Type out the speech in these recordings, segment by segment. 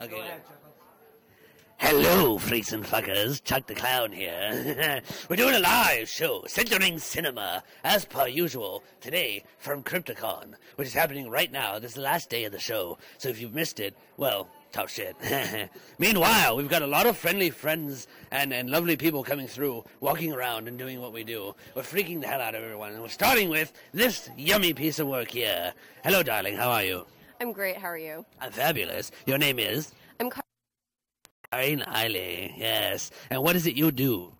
Okay. good. Hello, freaks and fuckers. Chuck the Clown here. We're doing a live show, Center Ring Cinema, as per usual, today from Crypticon, which is happening right now. This is the last day of the show, so if you've missed it, well, tough shit. Meanwhile, we've got a lot of friendly friends and, and lovely people coming through, walking around and doing what we do. We're freaking the hell out of everyone, and we're starting with this yummy piece of work here. Hello, darling, how are you? I'm great, how are you? I'm fabulous. Your name is? I'm Car- Irene Eiley, yes. And what is it you do?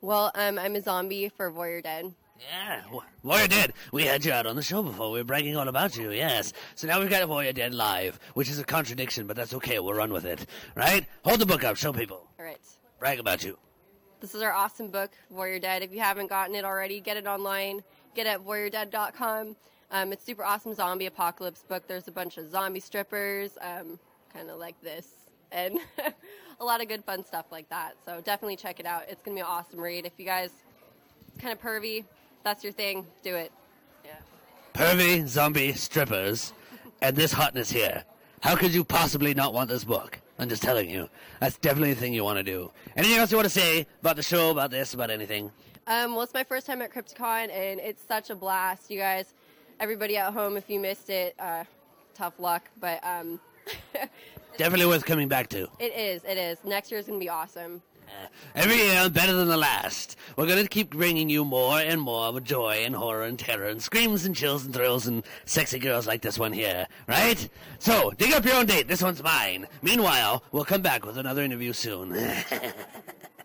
Well, um, I'm a zombie for Warrior Dead. Yeah, Warrior Dead. We had you out on the show before. We were bragging all about you, yes. So now we've got Warrior Dead live, which is a contradiction, but that's okay. We'll run with it. Right? Hold the book up. Show people. All right. Brag about you. This is our awesome book, Warrior Dead. If you haven't gotten it already, get it online. Get it at warriordead.com. Um, it's super awesome zombie apocalypse book. There's a bunch of zombie strippers, um, kind of like this, and a lot of good fun stuff like that. So definitely check it out. It's gonna be an awesome read. If you guys kind of pervy, that's your thing. Do it. Yeah. Pervy zombie strippers, and this hotness here. How could you possibly not want this book? I'm just telling you. That's definitely the thing you want to do. Anything else you want to say about the show, about this, about anything? Um, well, it's my first time at Crypticon, and it's such a blast. You guys everybody at home, if you missed it, uh, tough luck. But um, definitely worth coming back to. It is. It is. Next year is going to be awesome. Uh, every year better than the last. We're going to keep bringing you more and more of joy and horror and terror and screams and chills and thrills and sexy girls like this one here, right? So, dig up your own date. This one's mine. Meanwhile, we'll come back with another interview soon.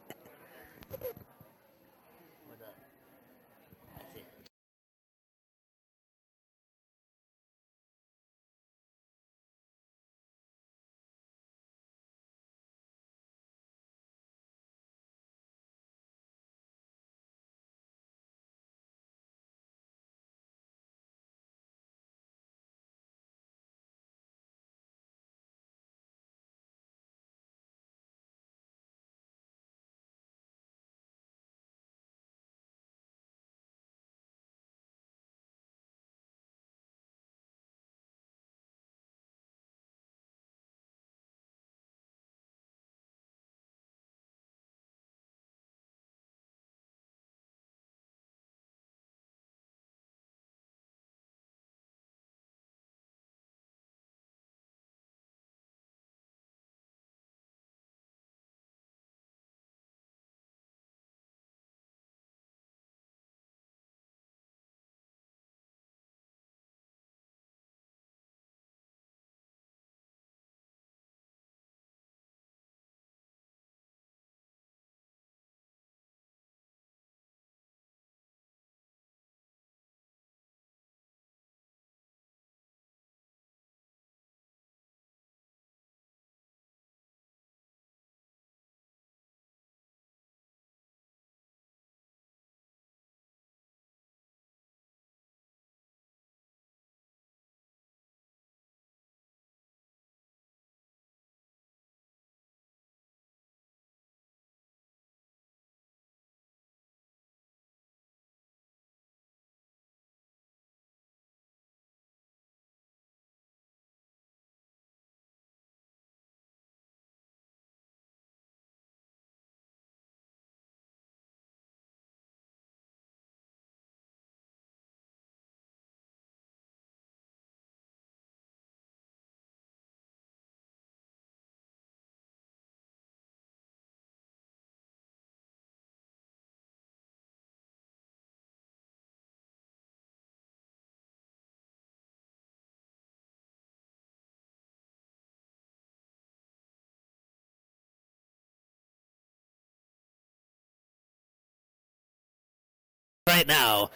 right now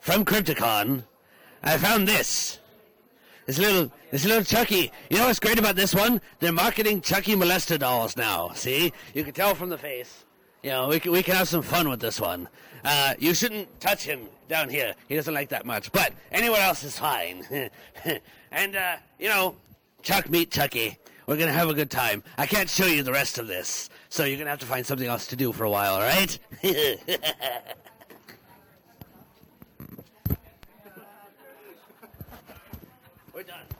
from Crypticon. I found this. This little, this little Chucky. You know what's great about this one? They're marketing Chucky molester dolls now. See, you can tell from the face. You know, we can, we can have some fun with this one. Uh, you shouldn't touch him down here. He doesn't like that much. But anywhere else is fine. and, uh, you know, Chuck meet Chucky. We're to have a good time. I can't show you the rest of this. So you're to have to find something else to do for a while, all right? We're done.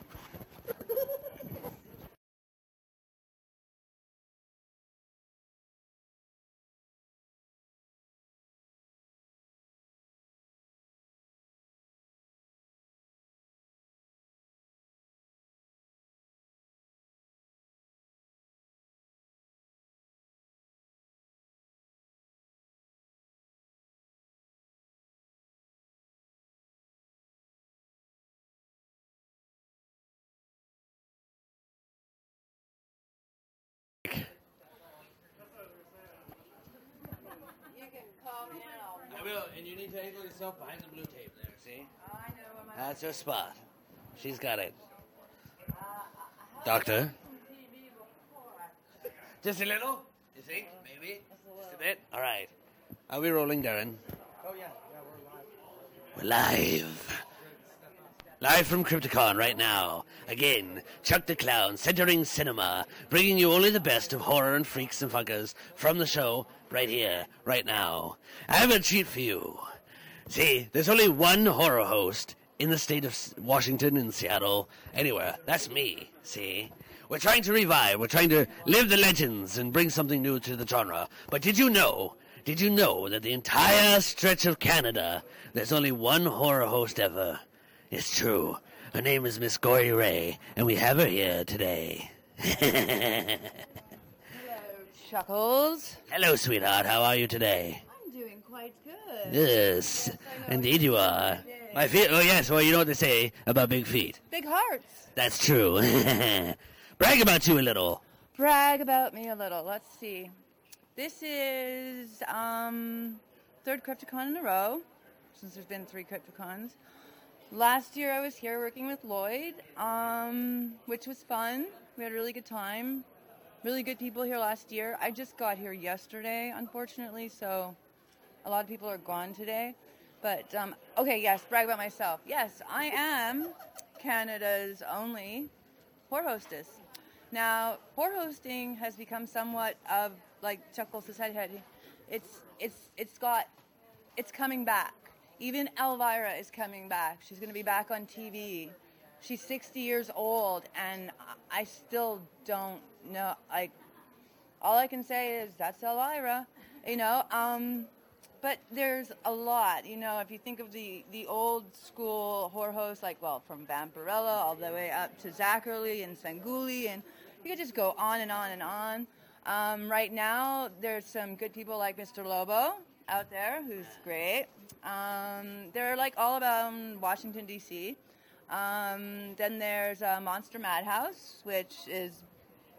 I will, and you need to angle yourself behind the blue tape there, see? That's your spot. She's got it. Doctor? Just a little? You think? Maybe? Just a bit? All right. Are we rolling, Darren? Oh yeah, yeah, we're live. We're live. Live from Crypticon right now. Again, Chuck the Clown, Center Ring Cinema, bringing you only the best of horror and freaks and funkers from the show right here, right now. I have a treat for you. See, there's only one horror host in the state of Washington and Seattle, anywhere. That's me, see? We're trying to revive, we're trying to live the legends and bring something new to the genre. But did you know, did you know that the entire stretch of Canada, there's only one horror host ever? It's true. Her name is Miss Gory Ray, and we have her here today. Hello, Chuckles. Hello, sweetheart. How are you today? I'm doing quite good. Yes, indeed you are. My feet. Oh yes. Well, you know what they say about big feet. Big hearts. That's true. Brag about you a little. Brag about me a little. Let's see. This is um, third Crypticon in a row, since there's been three Crypticons. Last year I was here working with Lloyd, um, which was fun. We had a really good time. Really good people here last year. I just got here yesterday, unfortunately, so a lot of people are gone today. But um, okay, yes, brag about myself. Yes, I am Canada's only whore hostess. Now, whore hosting has become somewhat of like Chuckles has. It's it's it's got it's coming back. Even Elvira is coming back. She's going to be back on TV. She's 60 years old, and I still don't know. Like, all I can say is that's Elvira, you know. Um, but there's a lot, you know. If you think of the the old school horror hosts, like well, from Vampirella all the way up to Zachary and Sanguli, and you could just go on and on and on. Um, right now, there's some good people like Mr. Lobo out there, who's great. Um, they're like all about Washington D.C. Um, then there's uh, Monster Madhouse, which is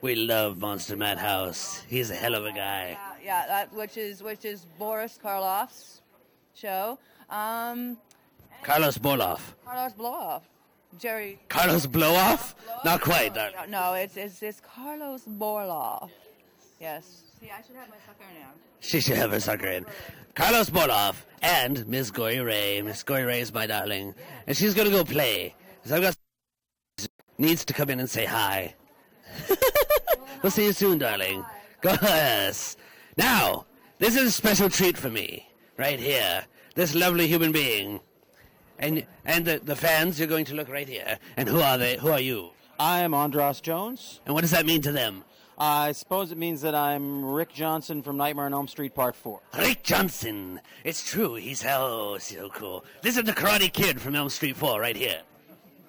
We love Monster Madhouse. He's a hell of a guy. yeah, yeah, that which is which is Boris Karloff's show. Um, Carlos Boloff. Carlos Blowoff, Jerry. Carlos Blowoff? Not quite. No, no, it's it's it's Karlos Borloff. Yes. See, I should have my sucker now. She should have her sucker in. Carlos Boloff and Miss Gory Ray. Miss Gory Ray is my darling. And she's going to go play. So I've got needs to come in and say hi. we'll see you soon, darling. Go yes. Now, this is a special treat for me. Right here. This lovely human being. And and the, the fans, you're going to look right here. And who are they? Who are you? I am Andras Jones. And what does that mean to them? I suppose it means that I'm Rick Johnson from Nightmare on Elm Street Part 4. Rick Johnson. It's true. He's oh so cool. This is the Karate Kid from Elm Street 4 right here.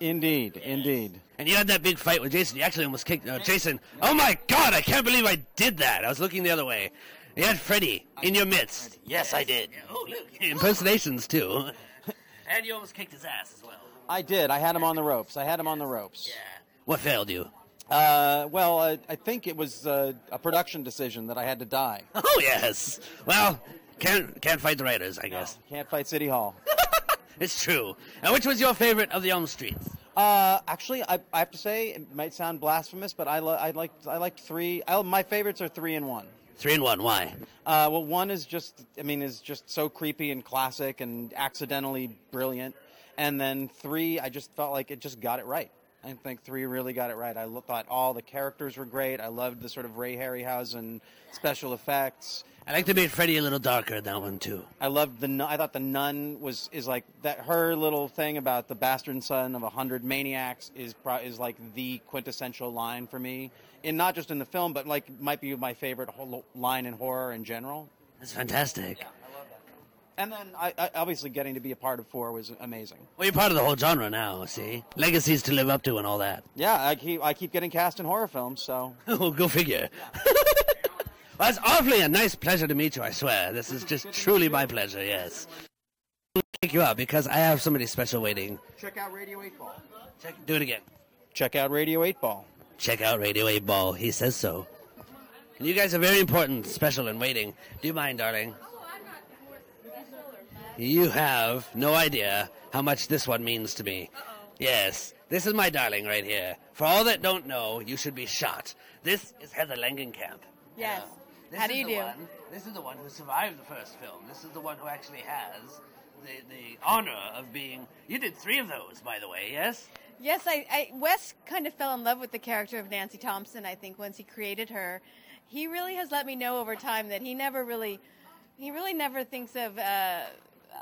Indeed, indeed. And you had that big fight with Jason. You actually almost kicked uh, Jason. Oh my God! I can't believe I did that. I was looking the other way. You had Freddy in your midst. Yes, I did. Oh look, impersonations too. and you almost kicked his ass as well. I did. I had him on the ropes. I had him on the ropes. Yeah. What failed you? Uh, well, uh, I think it was uh, a production decision that I had to die. Oh yes. Well, can't can't fight the writers, I guess. Can't fight City Hall. It's true. And which was your favorite of the Elm Streets? Uh, actually, I, I have to say it might sound blasphemous, but I, lo- I like I three. I, my favorites are three and one. Three and one. Why? Uh, well, one is just, I mean, is just so creepy and classic and accidentally brilliant. And then three, I just felt like it just got it right. I think three really got it right. I thought all the characters were great. I loved the sort of Ray Harryhausen special effects. I like to make Freddy a little darker in that one too. I loved the. I thought the nun was is like that. Her little thing about the bastard son of a hundred maniacs is pro- is like the quintessential line for me, and not just in the film, but like might be my favorite whole line in horror in general. That's fantastic. And then I, I obviously getting to be a part of four was amazing. Well, you're part of the whole genre now. See, legacies to live up to and all that. Yeah, I keep I keep getting cast in horror films, so well, go figure. well, it's awfully a nice pleasure to meet you. I swear, this is just truly my pleasure. Yes. I'll you out because I have somebody special waiting. check out Radio Eight Ball. Check, do it again. Check out Radio Eight Ball. Check out Radio 8 Ball. He says so. And you guys are very important, special, and waiting. Do you mind, darling? You have no idea how much this one means to me. Yes, this is my darling right here. For all that don't know, you should be shot. This is Heather Langenkamp. Yes. This How is do you do? One, this is the one who survived the first film. This is the one who actually has the, the honor of being. You did three of those, by the way, yes? Yes, I, I Wes kind of fell in love with the character of Nancy Thompson. I think once he created her, he really has let me know over time that he never really, he really never thinks of uh,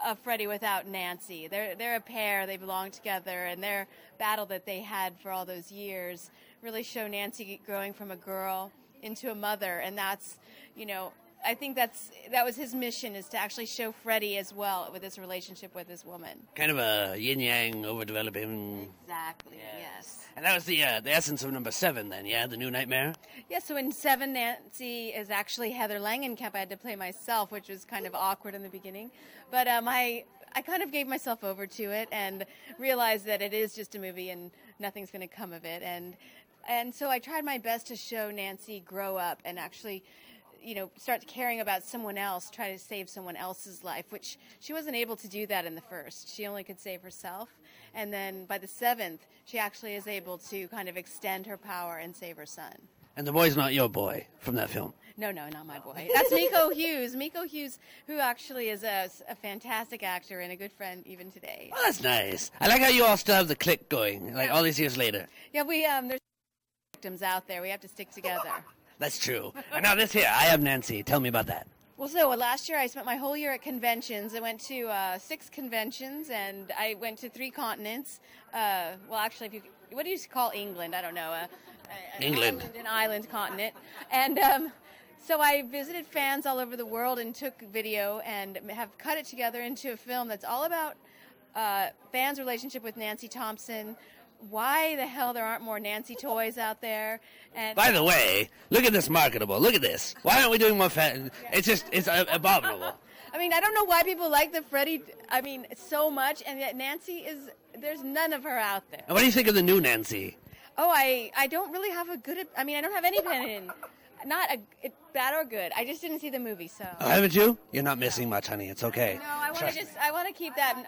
of Freddy without Nancy. They're they're a pair. They belong together, and their battle that they had for all those years really show Nancy growing from a girl into a mother, and that's you know. I think that's that was his mission is to actually show Freddy as well with his relationship with this woman. Kind of a yin yang, overdeveloping. Exactly. Yes. And that was the uh, the essence of number seven, then, yeah? The new nightmare? Yeah, so in seven, Nancy is actually Heather Langenkamp. I had to play myself, which was kind of awkward in the beginning, but um, I I kind of gave myself over to it and realized that it is just a movie and nothing's going to come of it. And and so I tried my best to show Nancy grow up and actually. You know, start caring about someone else, try to save someone else's life, which she wasn't able to do that in the first. She only could save herself. And then by the seventh, she actually is able to kind of extend her power and save her son. And the boy's not your boy from that film. No, no, not my boy. That's Miko Hughes. Miko Hughes, who actually is a, a fantastic actor and a good friend even today. Oh, that's nice. I like how you all still have the click going, like all these years later. Yeah, we um, there's victims out there. We have to stick together. That's true. And now this here, I have Nancy. Tell me about that. Well, so uh, last year I spent my whole year at conventions. I went to uh, six conventions and I went to three continents. Uh, well, actually, if you what do you call England? I don't know. Uh, an England. island, an island continent, and um, so I visited fans all over the world and took video and have cut it together into a film that's all about uh, fans' relationship with Nancy Thompson. Why the hell there aren't more Nancy toys out there? And By the way, look at this marketable. Look at this. Why aren't we doing more fan? It's just, it's abominable. I mean, I don't know why people like the Freddy. I mean, so much, and yet Nancy is. There's none of her out there. And what do you think of the new Nancy? Oh, I I don't really have a good. I mean, I don't have any opinion. Not a it, bad or good. I just didn't see the movie, so. Oh, haven't you? You're not missing much, honey. It's okay. No, I want to just. I want to keep that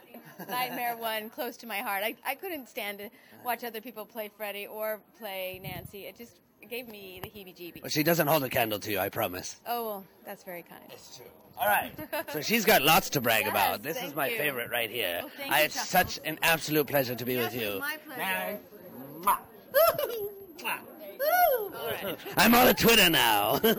Nightmare one close to my heart. I I couldn't stand to watch other people play Freddy or play Nancy. It just gave me the heebie-jeebies. But she doesn't hold a candle to you, I promise. Oh well, that's very kind. It's true. All right. So she's got lots to brag Yes, about. This is my you. favorite right here. Well, thank I, it's such an absolute pleasure to be Yes, with you. my pleasure. Mwah. Mwah. I'm on a Twitter now. all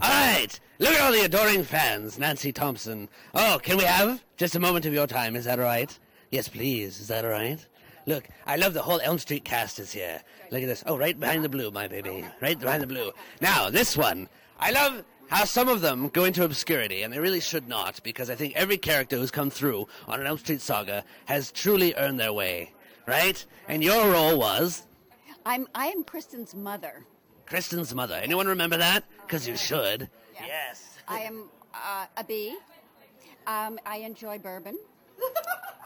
right. Look at all the adoring fans. Nancy Thompson. Oh, can we have just a moment of your time? Is that all right? Yes, please. Is that all right? Look, I love the whole Elm Street cast is here. Look at this. Oh, right behind the blue, my baby. Right behind the blue. Now, this one. I love how some of them go into obscurity, and they really should not, because I think every character who's come through on an Elm Street saga has truly earned their way. Right? And your role was I'm I am Kristen's mother. Kristen's mother. Anyone remember that? Because you should. Yes. I am uh, a bee. Um, I enjoy bourbon, and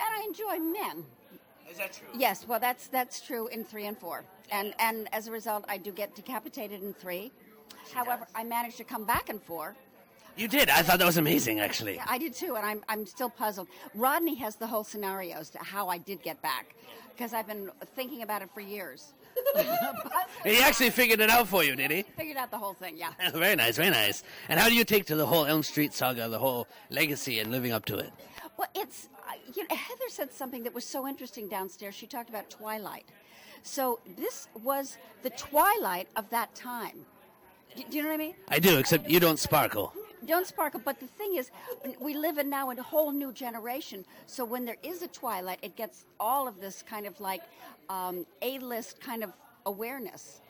I enjoy men. Is that true? Yes, well, that's that's true in three and four, and and as a result, I do get decapitated in three. However, I managed to come back in four. You did. I thought that was amazing, actually. Yeah, I did too, and I'm I'm still puzzled. Rodney has the whole scenario as to how I did get back, because I've been thinking about it for years. He actually figured it out for you, did he? Figured out the whole thing. Yeah. very nice, very nice. And how do you take to the whole Elm Street saga, the whole legacy, and living up to it? Well, it's uh, you know Heather said something that was so interesting downstairs. She talked about Twilight. So this was the twilight of that time. Do, do you know what I mean? I do, except you don't sparkle. Don't sparkle. But the thing is, we live in now in a whole new generation. So when there is a Twilight, it gets all of this kind of like um, A-list kind of awareness.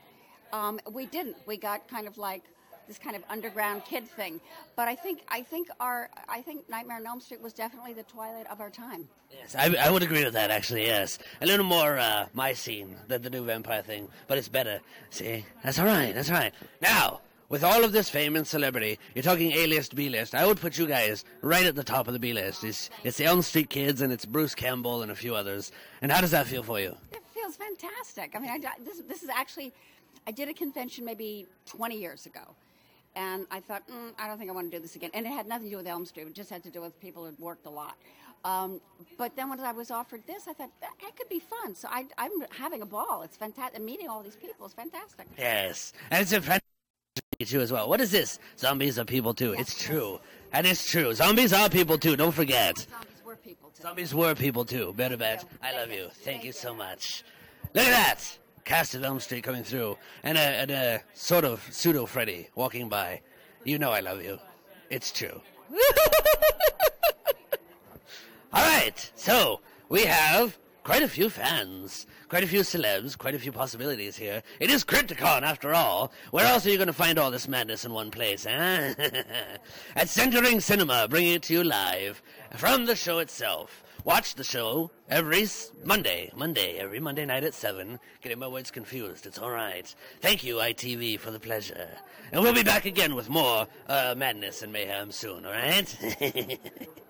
Um, we didn't. We got kind of like this kind of underground kid thing. But I think I think our I think Nightmare on Elm Street was definitely the twilight of our time. Yes, I, I would agree with that, actually, yes. A little more uh, my scene than the new vampire thing, but it's better. See? That's all right, that's all right. Now, with all of this fame and celebrity, you're talking A-list, B-list. I would put you guys right at the top of the B-list. It's, it's the Elm Street Kids, and it's Bruce Campbell and a few others. And how does that feel for you? It feels fantastic. I mean, I, this this is actually. I did a convention maybe 20 years ago. And I thought, mm, I don't think I want to do this again. And it had nothing to do with Elm Street. It just had to do with people who had worked a lot. Um, but then when I was offered this, I thought that, that could be fun. So I, I'm having a ball. It's fantastic. Meeting all these people is fantastic. Yes, and it's a fantastic too as well. What is this? Zombies are people too. It's true, and it's true. Zombies are people too. Don't forget. Zombies were people too. Zombies were people too. Better bet. I love you. Thank you so much. Look at that. Cast of Elm Street coming through, and a, and a sort of pseudo Freddy walking by. You know I love you. It's true. All right, so we have quite a few fans, quite a few celebs, quite a few possibilities here. It is Crypticon, after all. Where else are you going to find all this madness in one place, eh? At Center Ring Cinema, bringing it to you live from the show itself. Watch the show every Monday, Monday, every Monday night at 7. Getting my words confused, it's all right. Thank you, ITV, for the pleasure. And we'll be back again with more uh, madness and mayhem soon, all right?